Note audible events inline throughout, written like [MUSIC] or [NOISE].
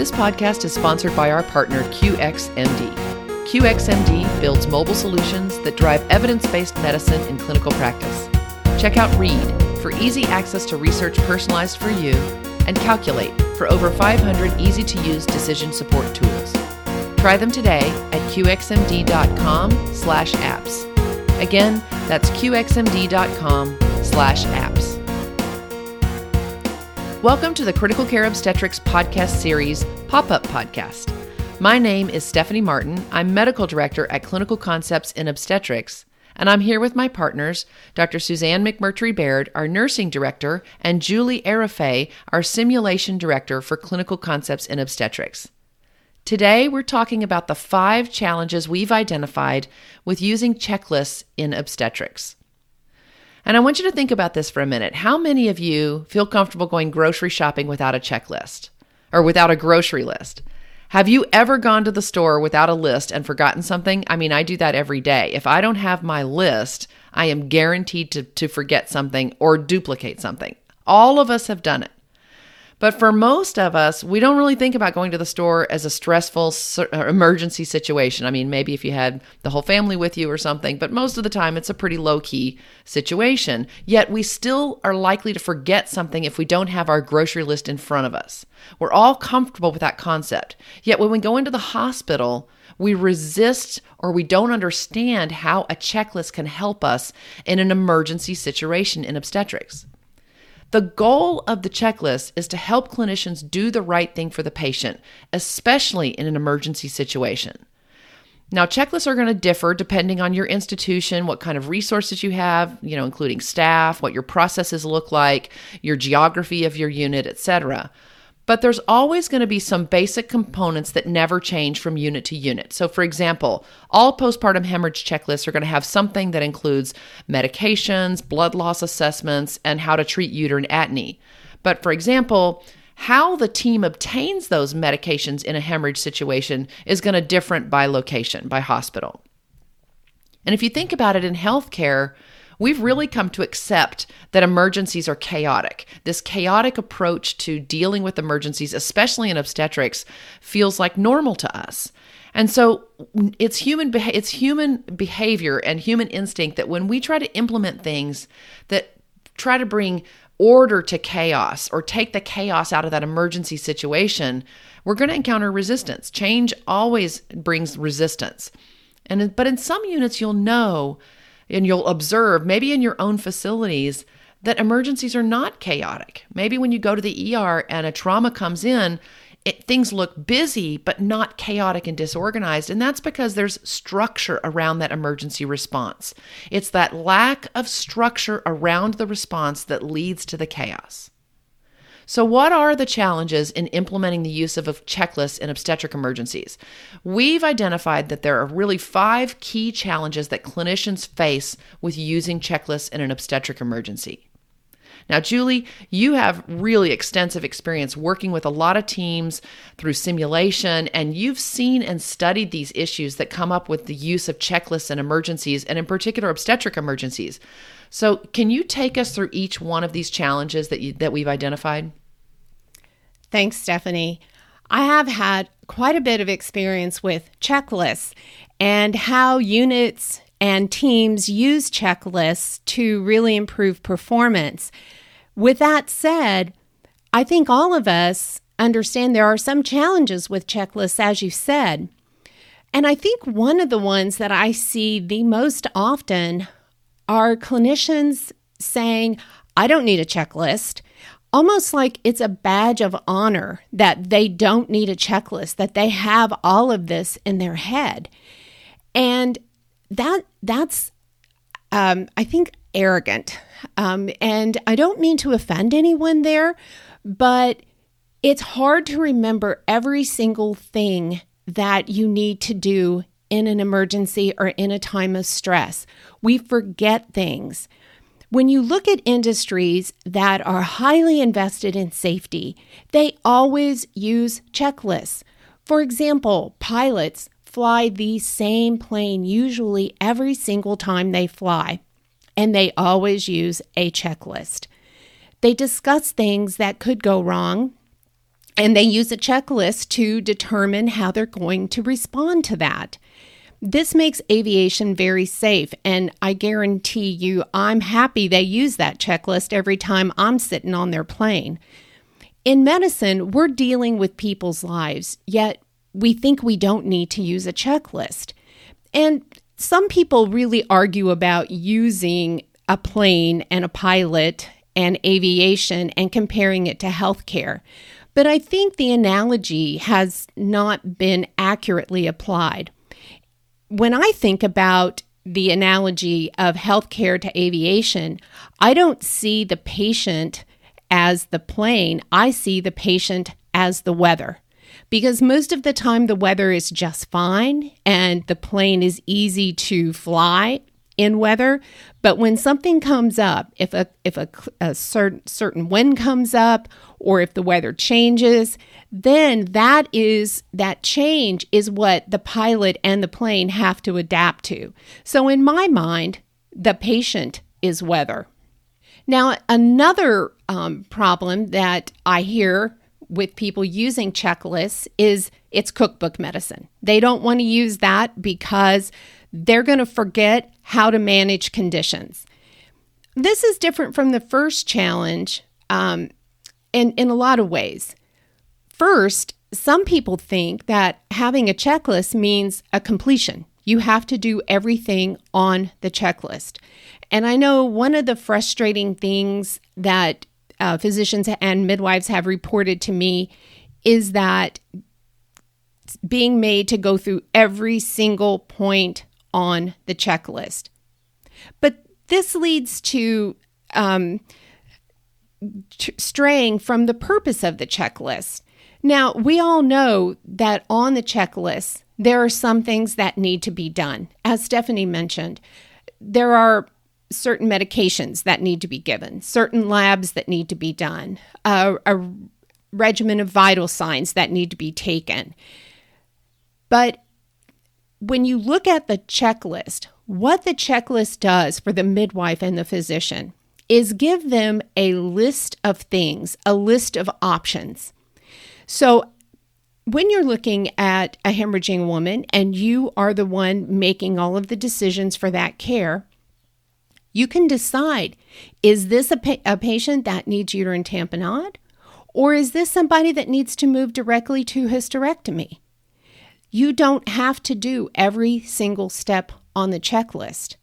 This podcast is sponsored by our partner QXMD. QXMD builds mobile solutions that drive evidence based medicine in clinical practice. Check out READ for easy access to research personalized for you, and Calculate for over 500 easy to use decision support tools. Try them today at qxmd.com/apps. Again, that's qxmd.com/apps. Welcome to the Critical Care Obstetrics podcast series Pop-up Podcast. My name is Stephanie Martin. I'm medical director at Clinical Concepts in Obstetrics, and I'm here with my partners, Dr. Suzanne McMurtry Baird, our nursing director, and Julie Arafeh, our simulation director for Clinical Concepts in Obstetrics. Today, we're talking about the five challenges we've identified with using checklists in obstetrics. And I want you to think about this for a minute. How many of you feel comfortable going grocery shopping without a checklist or without a grocery list? Have you ever gone to the store without a list and forgotten something? I mean, I do that every day. If I don't have my list, I am guaranteed to, to forget something or duplicate something. All of us have done it. But for most of us, we don't really think about going to the store as a stressful uh, emergency situation. I mean, maybe if you had the whole family with you or something, but most of the time it's a pretty low key situation. Yet we still are likely to forget something if we don't have our grocery list in front of us. We're all comfortable with that concept. Yet when we go into the hospital, we resist or we don't understand how a checklist can help us in an emergency situation in obstetrics. The goal of the checklist is to help clinicians do the right thing for the patient, especially in an emergency situation. Now, checklists are going to differ depending on your institution, what kind of resources you have, you know, including staff, what your processes look like, your geography of your unit, etc. But there's always going to be some basic components that never change from unit to unit. So, for example, all postpartum hemorrhage checklists are going to have something that includes medications, blood loss assessments, and how to treat uterine atony. But, for example, how the team obtains those medications in a hemorrhage situation is going to differ by location, by hospital. And if you think about it in healthcare, we've really come to accept that emergencies are chaotic. This chaotic approach to dealing with emergencies, especially in obstetrics, feels like normal to us. And so it's human it's human behavior and human instinct that when we try to implement things that try to bring order to chaos or take the chaos out of that emergency situation, we're going to encounter resistance. Change always brings resistance. And but in some units you'll know and you'll observe, maybe in your own facilities, that emergencies are not chaotic. Maybe when you go to the ER and a trauma comes in, it, things look busy but not chaotic and disorganized. And that's because there's structure around that emergency response. It's that lack of structure around the response that leads to the chaos. So, what are the challenges in implementing the use of a checklist in obstetric emergencies? We've identified that there are really five key challenges that clinicians face with using checklists in an obstetric emergency. Now, Julie, you have really extensive experience working with a lot of teams through simulation, and you've seen and studied these issues that come up with the use of checklists in emergencies, and in particular, obstetric emergencies. So, can you take us through each one of these challenges that you, that we've identified? Thanks, Stephanie. I have had quite a bit of experience with checklists and how units and teams use checklists to really improve performance. With that said, I think all of us understand there are some challenges with checklists, as you said. And I think one of the ones that I see the most often are clinicians saying, I don't need a checklist almost like it's a badge of honor that they don't need a checklist, that they have all of this in their head. And that that's um, I think arrogant. Um, and I don't mean to offend anyone there, but it's hard to remember every single thing that you need to do in an emergency or in a time of stress. We forget things. When you look at industries that are highly invested in safety, they always use checklists. For example, pilots fly the same plane usually every single time they fly, and they always use a checklist. They discuss things that could go wrong, And they use a checklist to determine how they're going to respond to that. This makes aviation very safe, and I guarantee you, I'm happy they use that checklist every time I'm sitting on their plane. In medicine, we're dealing with people's lives, yet we think we don't need to use a checklist. And some people really argue about using a plane and a pilot and aviation and comparing it to healthcare. But I think the analogy has not been accurately applied. When I think about the analogy of healthcare to aviation, I don't see the patient as the plane, I see the patient as the weather. Because most of the time, the weather is just fine and the plane is easy to fly in weather. But when something comes up, if a if a, a certain certain wind comes up, or if the weather changes, then that is that change is what the pilot and the plane have to adapt to. So in my mind, the patient is weather. Now, another um, problem that I hear with people using checklists is it's cookbook medicine. They don't want to use that because they're going to forget how to manage conditions. This is different from the first challenge um, in, in a lot of ways. First, some people think that having a checklist means a completion. You have to do everything on the checklist. And I know one of the frustrating things that uh, physicians and midwives have reported to me is that being made to go through every single point on the checklist. But this leads to um, t- straying from the purpose of the checklist. Now, we all know that on the checklist, there are some things that need to be done. As Stephanie mentioned, there are certain medications that need to be given, certain labs that need to be done, uh, a regimen of vital signs that need to be taken. But when you look at the checklist, what the checklist does for the midwife and the physician is give them a list of things, a list of options. So when you're looking at a hemorrhaging woman and you are the one making all of the decisions for that care, you can decide is this a, pa- a patient that needs uterine tamponade? Or is this somebody that needs to move directly to hysterectomy? You don't have to do every single step on the checklist.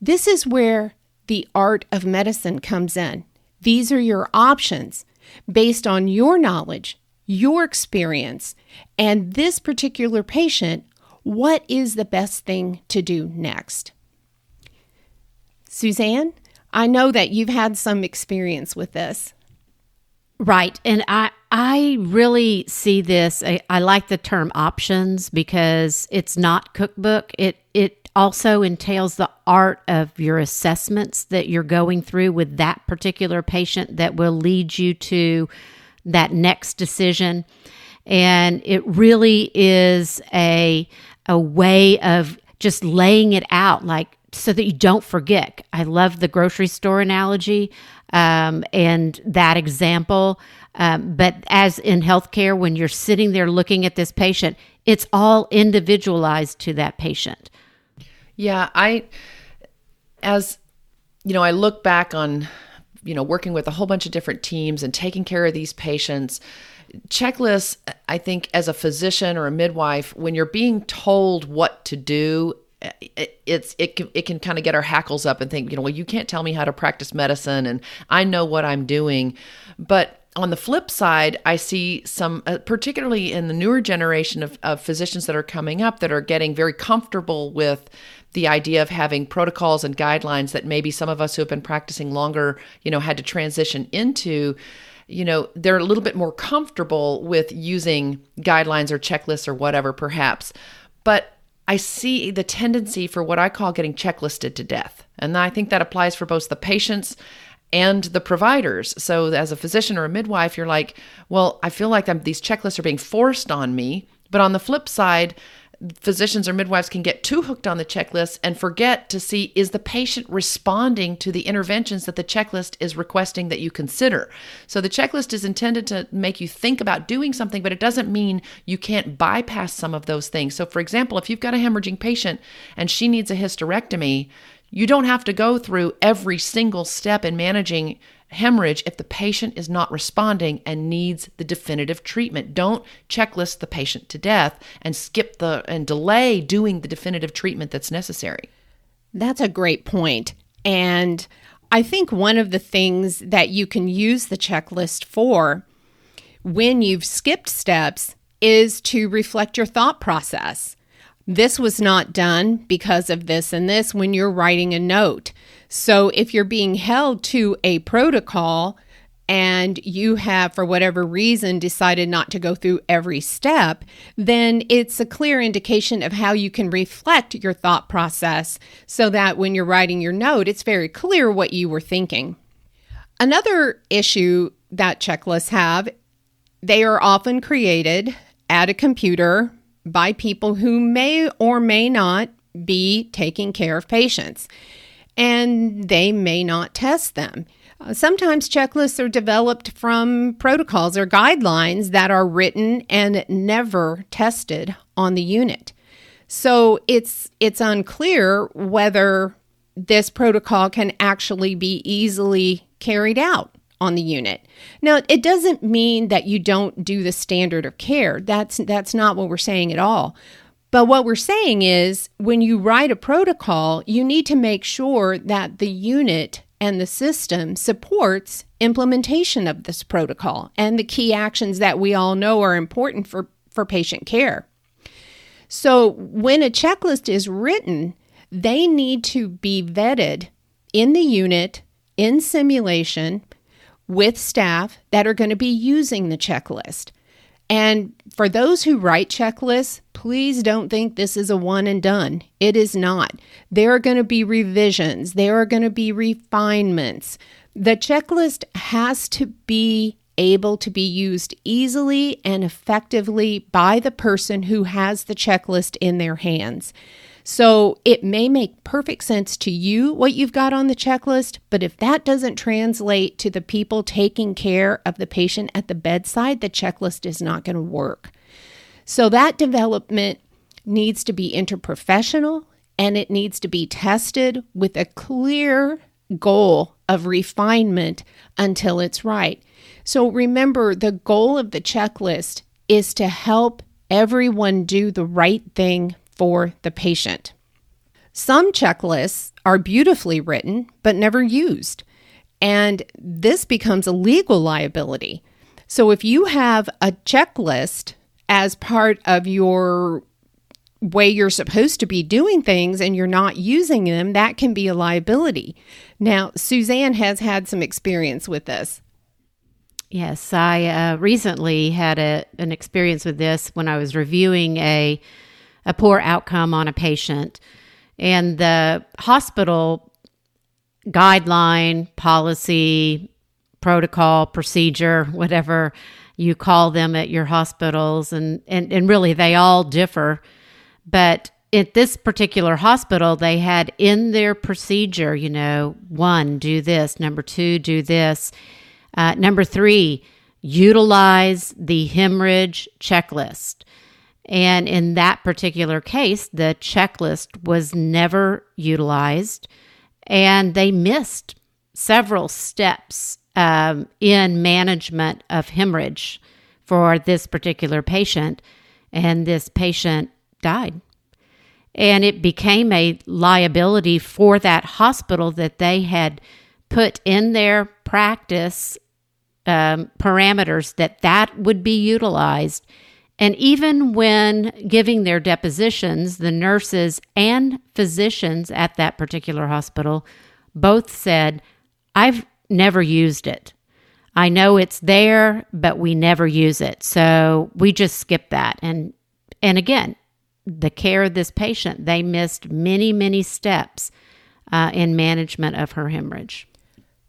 This is where the art of medicine comes in. These are your options based on your knowledge, your experience, and this particular patient. What is the best thing to do next? Suzanne, I know that you've had some experience with this. Right. And I I really see this I, I, like the term options because it's not cookbook. It it also entails the art of your assessments that you're going through with that particular patient that will lead you to that next decision. And it really is a a way of just laying it out like so that you don't forget. I love the grocery store analogy um, and that example. Um, but as in healthcare, when you're sitting there looking at this patient, it's all individualized to that patient. Yeah, I, as you know, I look back on, you know, working with a whole bunch of different teams and taking care of these patients. Checklists, I think, as a physician or a midwife, when you're being told what to do it, it's it can it can kind of get our hackles up and think you know well you can't tell me how to practice medicine and I know what I'm doing but on the flip side, I see some, uh, particularly in the newer generation of, of physicians that are coming up, that are getting very comfortable with the idea of having protocols and guidelines that maybe some of us who have been practicing longer, you know, had to transition into you know, they're a little bit more comfortable with using guidelines or checklists or whatever, perhaps. But I see the tendency for what I call getting checklisted to death. And I think that applies for both the patients and the providers. So, as a physician or a midwife, you're like, well, I feel like I'm, these checklists are being forced on me. But on the flip side, physicians or midwives can get too hooked on the checklist and forget to see is the patient responding to the interventions that the checklist is requesting that you consider. So the checklist is intended to make you think about doing something, but it doesn't mean you can't bypass some of those things. So, for example, if you've got a hemorrhaging patient and she needs a hysterectomy, you don't have to go through every single step in managing hemorrhage if the patient is not responding and needs the definitive treatment. Don't checklist the patient to death and skip the and delay doing the definitive treatment that's necessary. That's a great point. And I think one of the things that you can use the checklist for when you've skipped steps is to reflect your thought process. This was not done because of this and this when you're writing a note. So if you're being held to a protocol and you have, for whatever reason, decided not to go through every step, then it's a clear indication of how you can reflect your thought process so that when you're writing your note, it's very clear what you were thinking. Another issue that checklists have, they are often created at a computer by people who may or may not be taking care of patients and they may not test them. Uh, sometimes checklists are developed from protocols or guidelines that are written and never tested on the unit. So it's it's unclear whether this protocol can actually be easily carried out on the unit. Now, it doesn't mean that you don't do the standard of care. That's that's not what we're saying at all. But what we're saying is when you write a protocol, you need to make sure that the unit and the system supports implementation of this protocol and the key actions that we all know are important for, for patient care. So when a checklist is written, they need to be vetted in the unit, in simulation, with staff that are going to be using the checklist. And for those who write checklists, please don't think this is a one and done. It is not. There are going to be revisions, there are going to be refinements. The checklist has to be able to be used easily and effectively by the person who has the checklist in their hands. So it may make perfect sense to you what you've got on the checklist, but if that doesn't translate to the people taking care of the patient at the bedside, the checklist is not going to work. So that development needs to be interprofessional and it needs to be tested with a clear goal of refinement until it's right. So remember, the goal of the checklist is to help everyone do the right thing for the patient. Some checklists are beautifully written but never used, and this becomes a legal liability. So if you have a checklist as part of your way you're supposed to be doing things and you're not using them, that can be a liability. Now, Suzanne has had some experience with this. Yes, I uh, recently had a, an experience with this when I was reviewing a a poor outcome on a patient. And the hospital guideline, policy, protocol, procedure, whatever you call them at your hospitals, and, and, and really they all differ. But at this particular hospital, they had in their procedure, you know, one, do this, number two, do this, uh, number three, utilize the hemorrhage checklist. And in that particular case, the checklist was never utilized, and they missed several steps um, in management of hemorrhage for this particular patient, and this patient died. And it became a liability for that hospital that they had put in their practice um, parameters that that would be utilized and even when giving their depositions, the nurses and physicians at that particular hospital both said, I've never used it. I know it's there, but we never use it. So we just skip that. And and again, the care of this patient, they missed many, many steps uh, in management of her hemorrhage.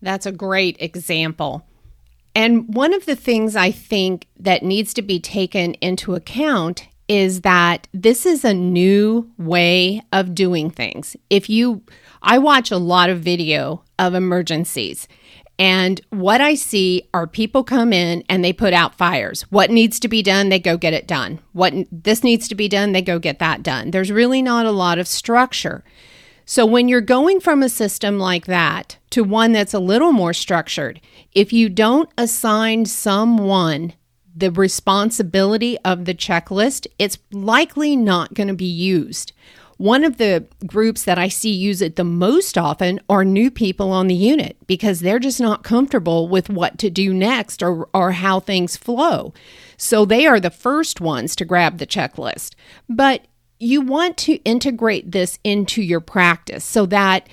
That's a great example. And one of the things I think that needs to be taken into account is that this is a new way of doing things. If you, I watch a lot of video of emergencies. And what I see are people come in and they put out fires. What needs to be done, they go get it done. What this needs to be done, they go get that done. There's really not a lot of structure. So when you're going from a system like that to one that's a little more structured, if you don't assign someone the responsibility of the checklist, it's likely not going to be used. One of the groups that I see use it the most often are new people on the unit because they're just not comfortable with what to do next or, or how things flow. So they are the first ones to grab the checklist. But you want to integrate this into your practice so that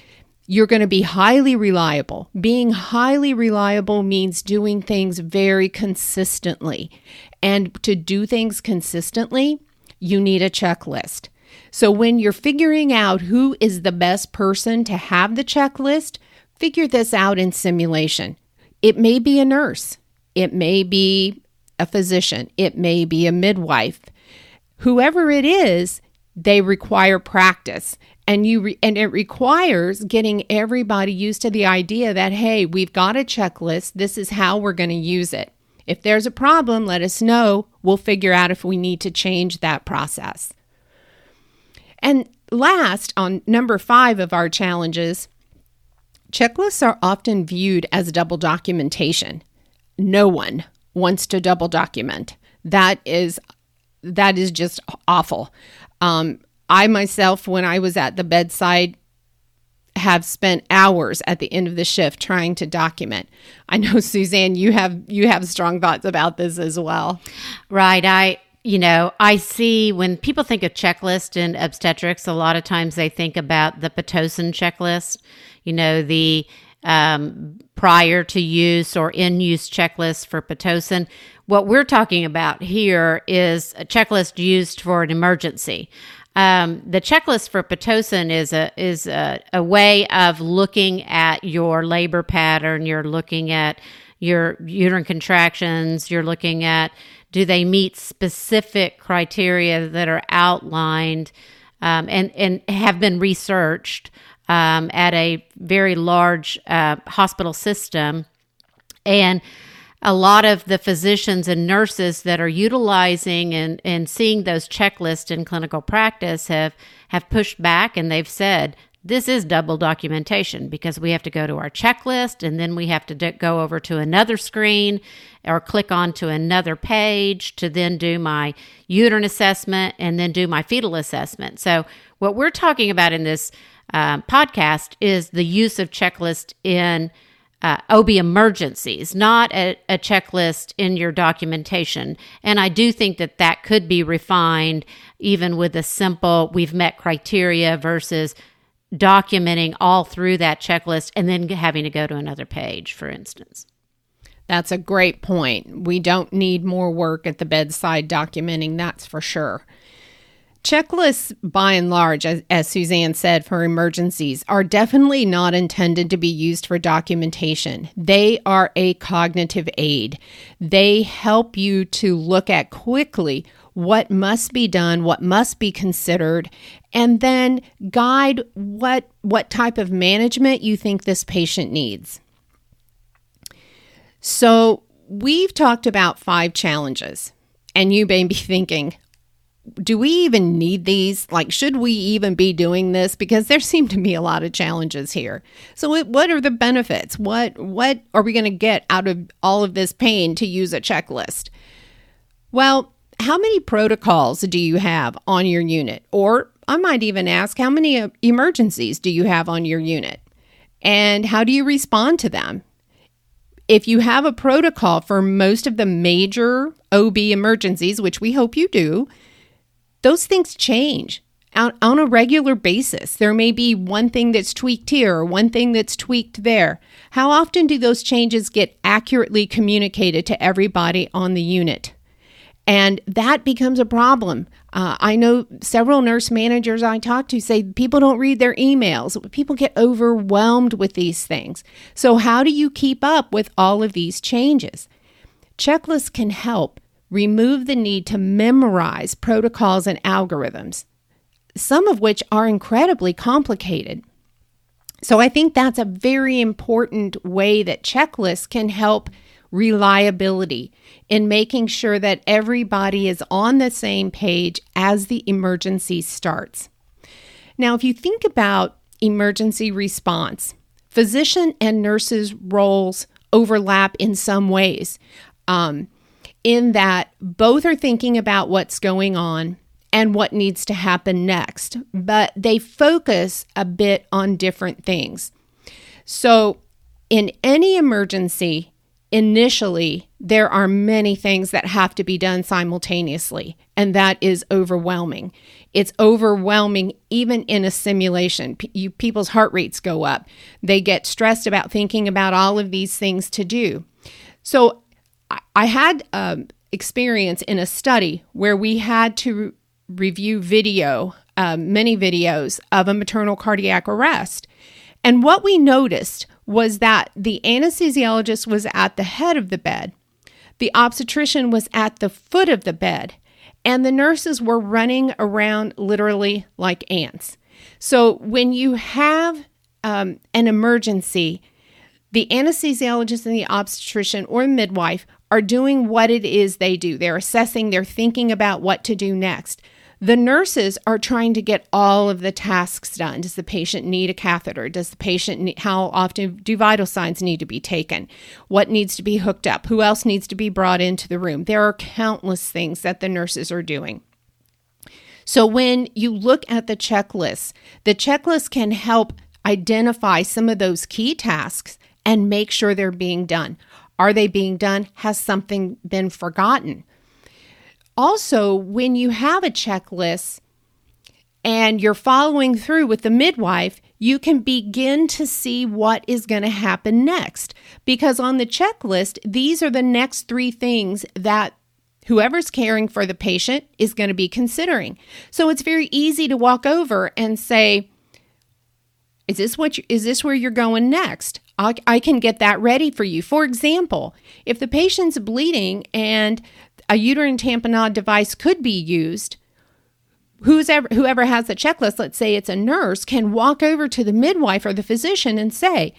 you're going to be highly reliable. Being highly reliable means doing things very consistently. And to do things consistently, you need a checklist. So when you're figuring out who is the best person to have the checklist, figure this out in simulation. It may be a nurse, it may be a physician, it may be a midwife. Whoever it is, they require practice. And you re- and it requires getting everybody used to the idea that hey we've got a checklist. This is how we're going to use it. If there's a problem let us know. We'll figure out if we need to change that process. And last on number 5 of our challenges checklists are often viewed as double documentation. No one wants to double document. That is that is just awful um, I myself, when I was at the bedside, have spent hours at the end of the shift trying to document. I know [LAUGHS] Suzanne, you have you have strong thoughts about this as well. Right. I you know, I see when people think of checklist in obstetrics, a lot of times they think about the Pitocin checklist, you know, the um, prior to use or in use checklist for Pitocin. What we're talking about here is a checklist used for an emergency. Um, the checklist for pitocin is a is a, a way of looking at your labor pattern. You're looking at your uterine contractions. You're looking at do they meet specific criteria that are outlined um, and and have been researched um, at a very large uh, hospital system and a lot of the physicians and nurses that are utilizing and, and seeing those checklists in clinical practice have have pushed back and they've said this is double documentation because we have to go to our checklist and then we have to d- go over to another screen or click on to another page to then do my uterine assessment and then do my fetal assessment. So, what we're talking about in this uh, podcast is the use of checklist in uh, OB emergencies, not a, a, checklist in your documentation. And I do think that that could be refined even with a simple, we've met criteria versus documenting all through that checklist and then having to go to another page, for instance. That's a great point. We don't need more work at the bedside documenting, that's for sure. Checklists, by and large, as, as, Suzanne said, for emergencies, are definitely not intended to be used for documentation. They are a cognitive aid. They help you to look at quickly what must be done, what must be considered, and then guide what, what type of management you think this patient needs. So, we've talked about five challenges, and you may be [LAUGHS] thinking, do we even need these? Like, should we even be doing this? Because there [LAUGHS] seem to be a lot of challenges here. So, what are the benefits? What what are we going to get out of all of this pain to use a checklist? Well, how many protocols do you have on your unit? Or I might even ask, how many uh, emergencies do you have on your unit? And how do you respond to them? If you have a protocol for most of the major OB emergencies, which we hope you do, those things change on, on a regular basis. There may be one thing that's tweaked here or one thing that's tweaked there. How often do those changes get accurately communicated to everybody on the unit? And that becomes a problem. Uh, I know several nurse managers I talk to say people don't read their emails. People get overwhelmed with these things. So, how do you keep up with all of these changes? Checklists can help remove the need to memorize protocols and algorithms, some of which are incredibly complicated. So I think that's a very important way that checklists can help reliability in making sure that everybody is on the same page as the emergency starts. Now, if you think about emergency response, physician and nurses' roles overlap in some ways, um, in that both are thinking about what's going on and what needs to happen next, but they focus a bit on different things. So, in any emergency, initially, there are many things that have to be done simultaneously, and that is overwhelming. It's overwhelming even in a simulation. P- you, people's heart rates go up. They get stressed about thinking about all of these things to do. So, I, had um, experience in a study where we had to review video, um, many videos of a maternal cardiac arrest. And what we noticed was that the anesthesiologist was at the head of the bed, the obstetrician was at the foot of the bed, and the nurses were running around literally like ants. So when you have um, an emergency, the anesthesiologist and the obstetrician or midwife are doing what it is they do. They're assessing, they're thinking about what to do next. The nurses are trying to get all of the tasks done. Does the patient need a catheter? Does the patient need, how often do vital signs need to be taken? What needs to be hooked up? Who else needs to be brought into the room? There are countless things that the nurses are doing. So when you look at the checklist, the checklist can help identify some of those key tasks and make sure they're being done. Are they being done? Has something been forgotten? Also, when you have a checklist and you're following through with the midwife, you can begin to see what is going to happen next. Because on the checklist, these are the next three things that whoever's caring for the patient is going to be considering. So it's very easy to walk over and say, is this what you, is this where you're going next? I, I can get that ready for you. For example, if the patient's bleeding and a uterine tamponade device could be used, who's ever, whoever has the checklist, let's say it's a nurse, can walk over to the midwife or the physician and say,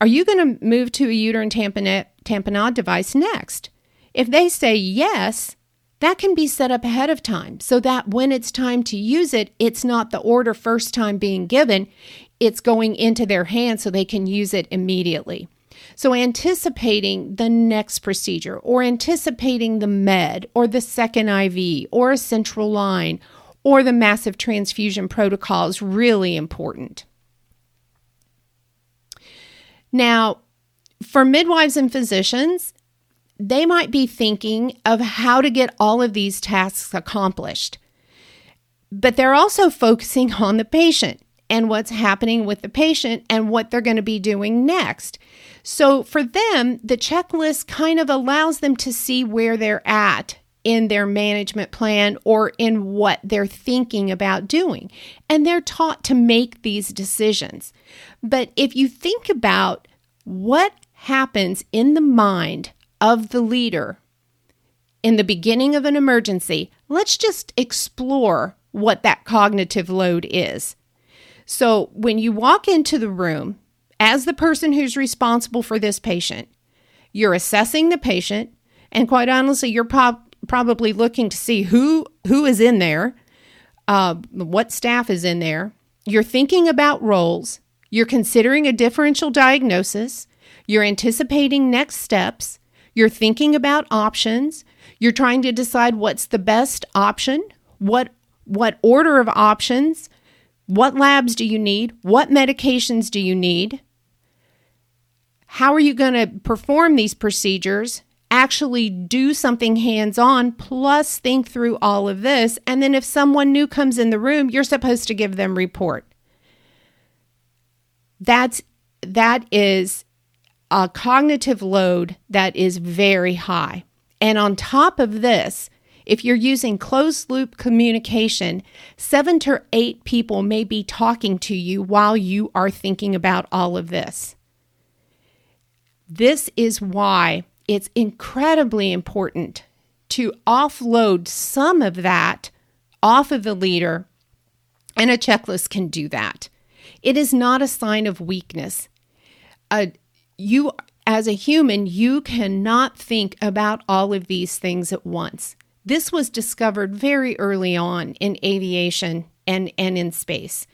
Are you going to move to a uterine tamponade, tamponade device next? If they say yes, that can be set up ahead of time so that when it's time to use it, it's not the order first time being given, it's going into their hands so they can use it immediately. So, anticipating the next procedure, or anticipating the med, or the second IV, or a central line, or the massive transfusion protocol is really important. Now, for midwives and physicians, they might be thinking of how to get all of these tasks accomplished. But they're also focusing on the patient and what's happening with the patient and what they're going to be doing next. So for them, the checklist kind of allows them to see where they're at in their management plan or in what they're thinking about doing. And they're taught to make these decisions. But if you think about what happens in the mind of the leader in the beginning of an emergency, let's just explore what that cognitive load is. So, when you walk into the room as the person who's responsible for this patient, you're assessing the patient, and quite honestly, you're pro- probably looking to see who who is in there, uh, what staff is in there. You're thinking about roles. You're considering a differential diagnosis. You're anticipating next steps. You're thinking about options. You're trying to decide what's the best option, what what order of options, what labs do you need? What medications do you need? How are you going to perform these procedures? Actually, do something hands on, plus think through all of this. And then, if someone new comes in the room, you're supposed to give them report. That's that is a cognitive load that is very high. And on top of this, if you're using closed loop communication, seven to eight people may be talking to you while you are thinking about all of this. This is why it's incredibly important to offload some of that off of the leader, and a checklist can do that. It is not a sign of weakness. Uh, you, as a human, you cannot think about all of these things at once. This was discovered very early on in aviation and, and in space.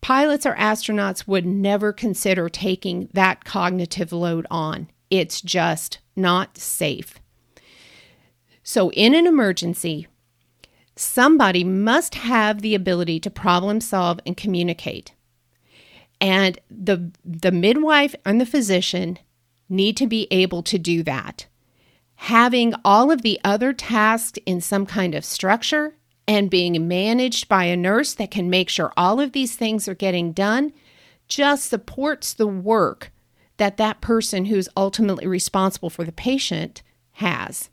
Pilots or astronauts would never consider taking that cognitive load on. It's just not safe. So, in an emergency, somebody must have the ability to problem solve and communicate. And the, the midwife and the physician need to be able to do that. Having all of the other tasks in some kind of structure and being managed by a nurse that can make sure all of these things are getting done just supports the work that that person who's ultimately responsible for the patient has.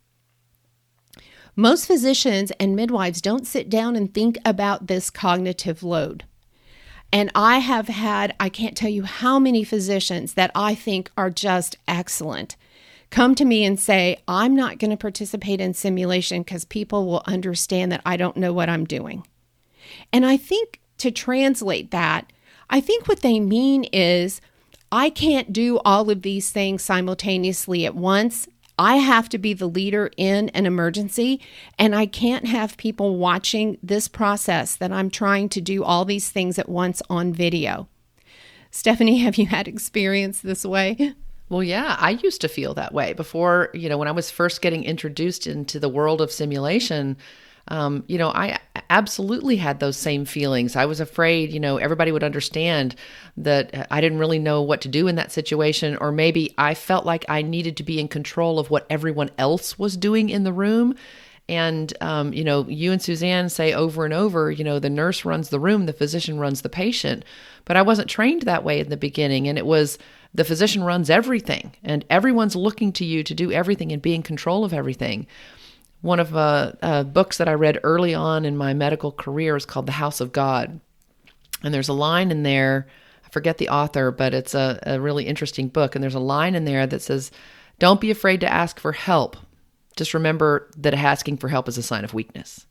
Most physicians and midwives don't sit down and think about this cognitive load. And I have had, I can't tell you how many physicians that I think are just excellent come to me and say, I'm not going to participate in simulation because people will understand that I don't know what I'm doing. And I think to translate that, I think what they mean is I can't do all of these things simultaneously at once. I have to be the leader in an emergency, and I can't have people watching this process that I'm trying to do all these things at once on video. Stephanie, [LAUGHS] have you had experience this way? Well, yeah, I used to feel that way before, you know, when I was first getting introduced into the world of simulation. Um, you know, I absolutely had those same feelings. I was afraid, you know, everybody would understand that I didn't really know what to do in that situation, or maybe I felt like I needed to be in control of what everyone else was doing in the room. And, um, you know, you and Suzanne say over and over, you know, the nurse runs the room, the physician runs the patient. But I wasn't trained that way in the beginning. And it was the physician runs everything, and everyone's looking to you to do everything and be in control of everything one of uh, uh, books that I read early on in my medical career is called The House of God. And there's a line in there, I forget the author, but it's a, a really interesting book. And there's a line in there that says, Don't be afraid to ask for help. Just remember that asking for help is a sign of weakness.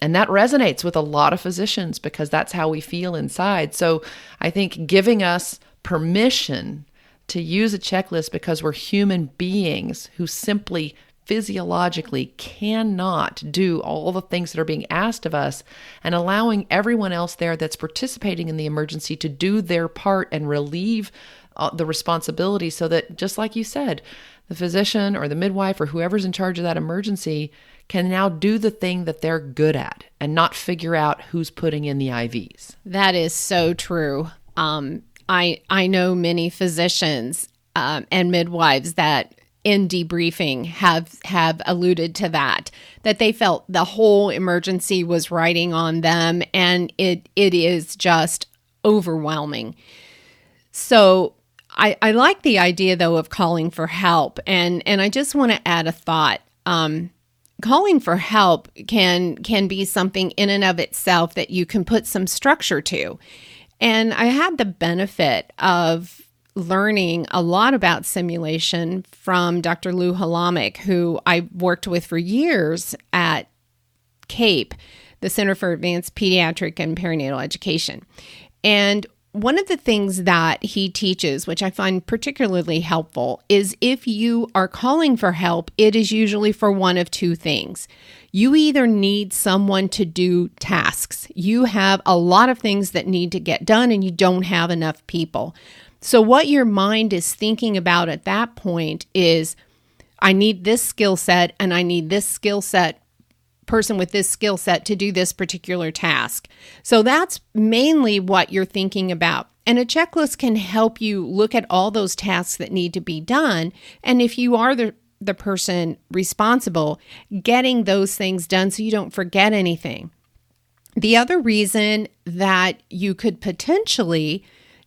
And that resonates with a lot of physicians because that's how we feel inside. So I think giving us permission to use a checklist because we're human beings who simply physiologically cannot do all the things that are being asked of us and allowing everyone else there that's participating in the emergency to do their part and relieve the responsibility so that just like you said the physician or the midwife or whoever's in charge of that emergency can now do the thing that they're good at and not figure out who's putting in the IVs. That is so true. Um, I I know many physicians um, and midwives that in debriefing have have alluded to that that they felt the whole emergency was riding on them and it it is just overwhelming so I, I like the idea though of calling for help and and I just want to add a thought um, calling for help can can be something in and of itself that you can put some structure to and I had the benefit of learning a lot about simulation from Dr. Lou Halamek, who I worked with for years at CAPE, the Center for Advanced Pediatric and Perinatal Education. And one of the things that he teaches, which I find particularly helpful, is if you are calling for help, it is usually for one of two things. You either need someone to do tasks, you have a lot of things that need to get done, and you don't have enough people. So, what your mind is thinking about at that point is I need this skill set and I need this skill set person with this skill set to do this particular task. So, that's mainly what you're thinking about. And a checklist can help you look at all those tasks that need to be done. And if you are the the person responsible, getting those things done so you don't forget anything. The other reason that you could potentially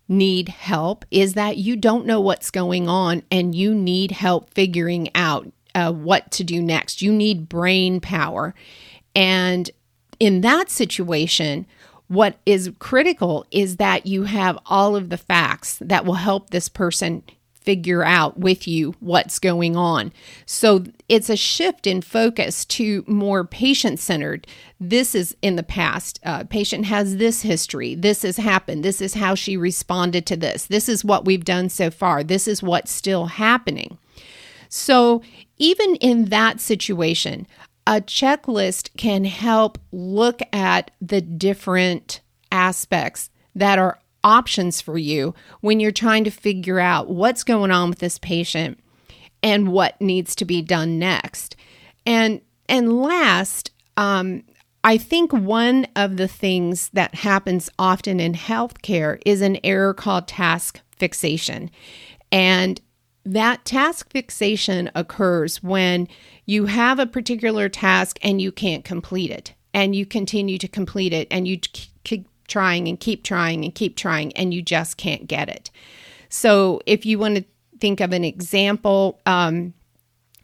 need help is that you don't know what's going on and you need help figuring out uh, what to do next. You need brain power. And in that situation, what is critical is that you have all of the facts that will help this person figure out with you what's going on. So it's a shift in focus to more patient centered. This is in the past. Uh, patient has this history. This has happened. This is how she responded to this. This is what we've done so far. This is what's still happening. So even in that situation, a checklist can help look at the different aspects that are options for you when you're trying to figure out what's going on with this patient and what needs to be done next. And and last, um, I think one of the things that happens often in healthcare is an error called task fixation. And that task fixation occurs when you have a particular task and you can't complete it, and you continue to complete it, and you keep trying and keep trying and keep trying, and you just can't get it. So, if you want to think of an example, um,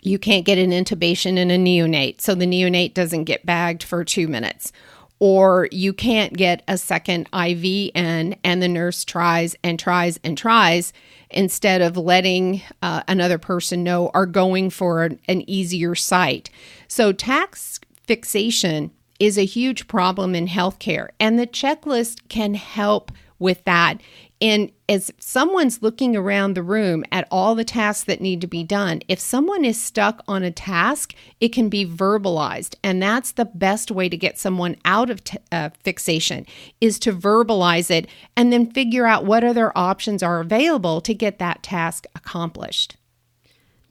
you can't get an intubation in a neonate, so the neonate doesn't get bagged for two minutes. Or you can't get a second IV in, and the nurse tries and tries and tries instead of letting uh, another person know or going for an, an easier site. So, task fixation is a huge problem in healthcare, and the checklist can help with that. And as someone's looking around the room at all the tasks that need to be done, if someone is stuck on a task, it can be verbalized. And that's the best way to get someone out of t- uh, fixation is to verbalize it and then figure out what other options are available to get that task accomplished.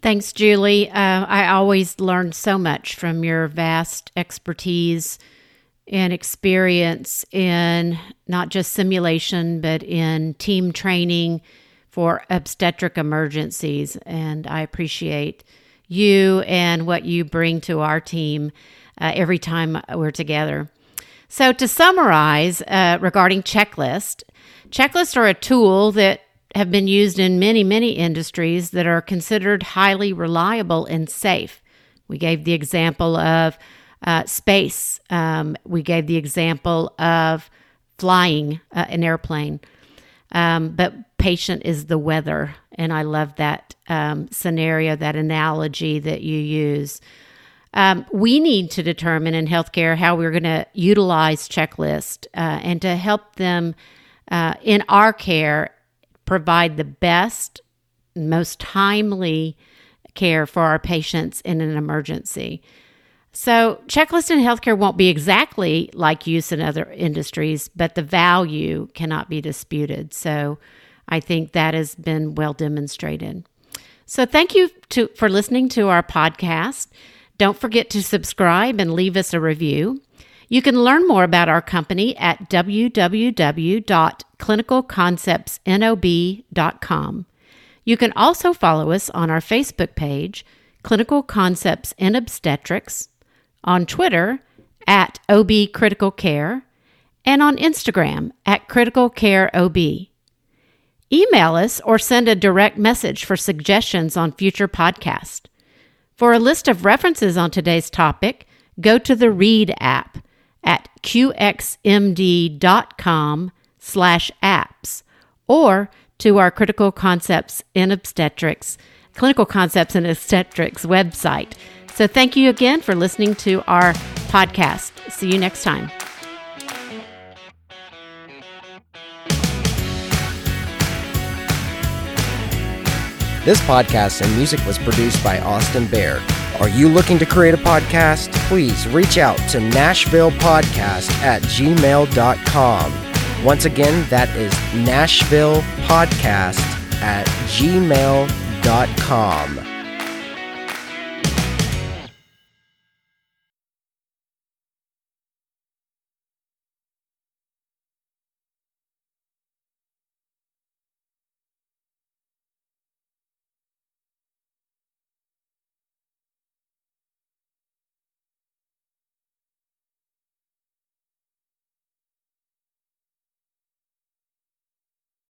Thanks, Julie. Uh, I always learn so much from your vast expertise and experience in not just simulation, but in team training for obstetric emergencies. And I appreciate you and what you bring to our team uh, every time we're together. So, to summarize uh, regarding checklist, checklists are a tool that have been used in many, many industries that are considered highly reliable and safe. We gave the example of uh, space. Um, we gave the example of flying uh, an airplane. Um, but patient is the weather. And I love that um, scenario, that analogy that you use. Um, we need to determine in healthcare how we're going to utilize checklists uh, and to help them uh, in our care provide the best, most timely care for our patients in an emergency. So, checklist in healthcare won't be exactly like use in other industries, but the value cannot be disputed. So, I think that has been well demonstrated. So, thank you to, for listening to our podcast. Don't forget to subscribe and leave us a review. You can learn more about our company at www.clinicalconceptsinob.com. You can also follow us on our Facebook page, Clinical Concepts in Obstetrics on Twitter at OB Critical Care, and on Instagram at Critical Care OB. Email us or send a direct message for suggestions on future podcasts. For a list of references on today's topic, go to the Read app at qxmd.com slash apps or to our Critical Concepts in Obstetrics, Clinical Concepts in Obstetrics website so thank you again for listening to our podcast. See you next time. This podcast and music was produced by Austin Bear. Are you looking to create a podcast? Please reach out to NashvillePodcast at gmail.com. Once again, that is Nashville Podcast at gmail.com.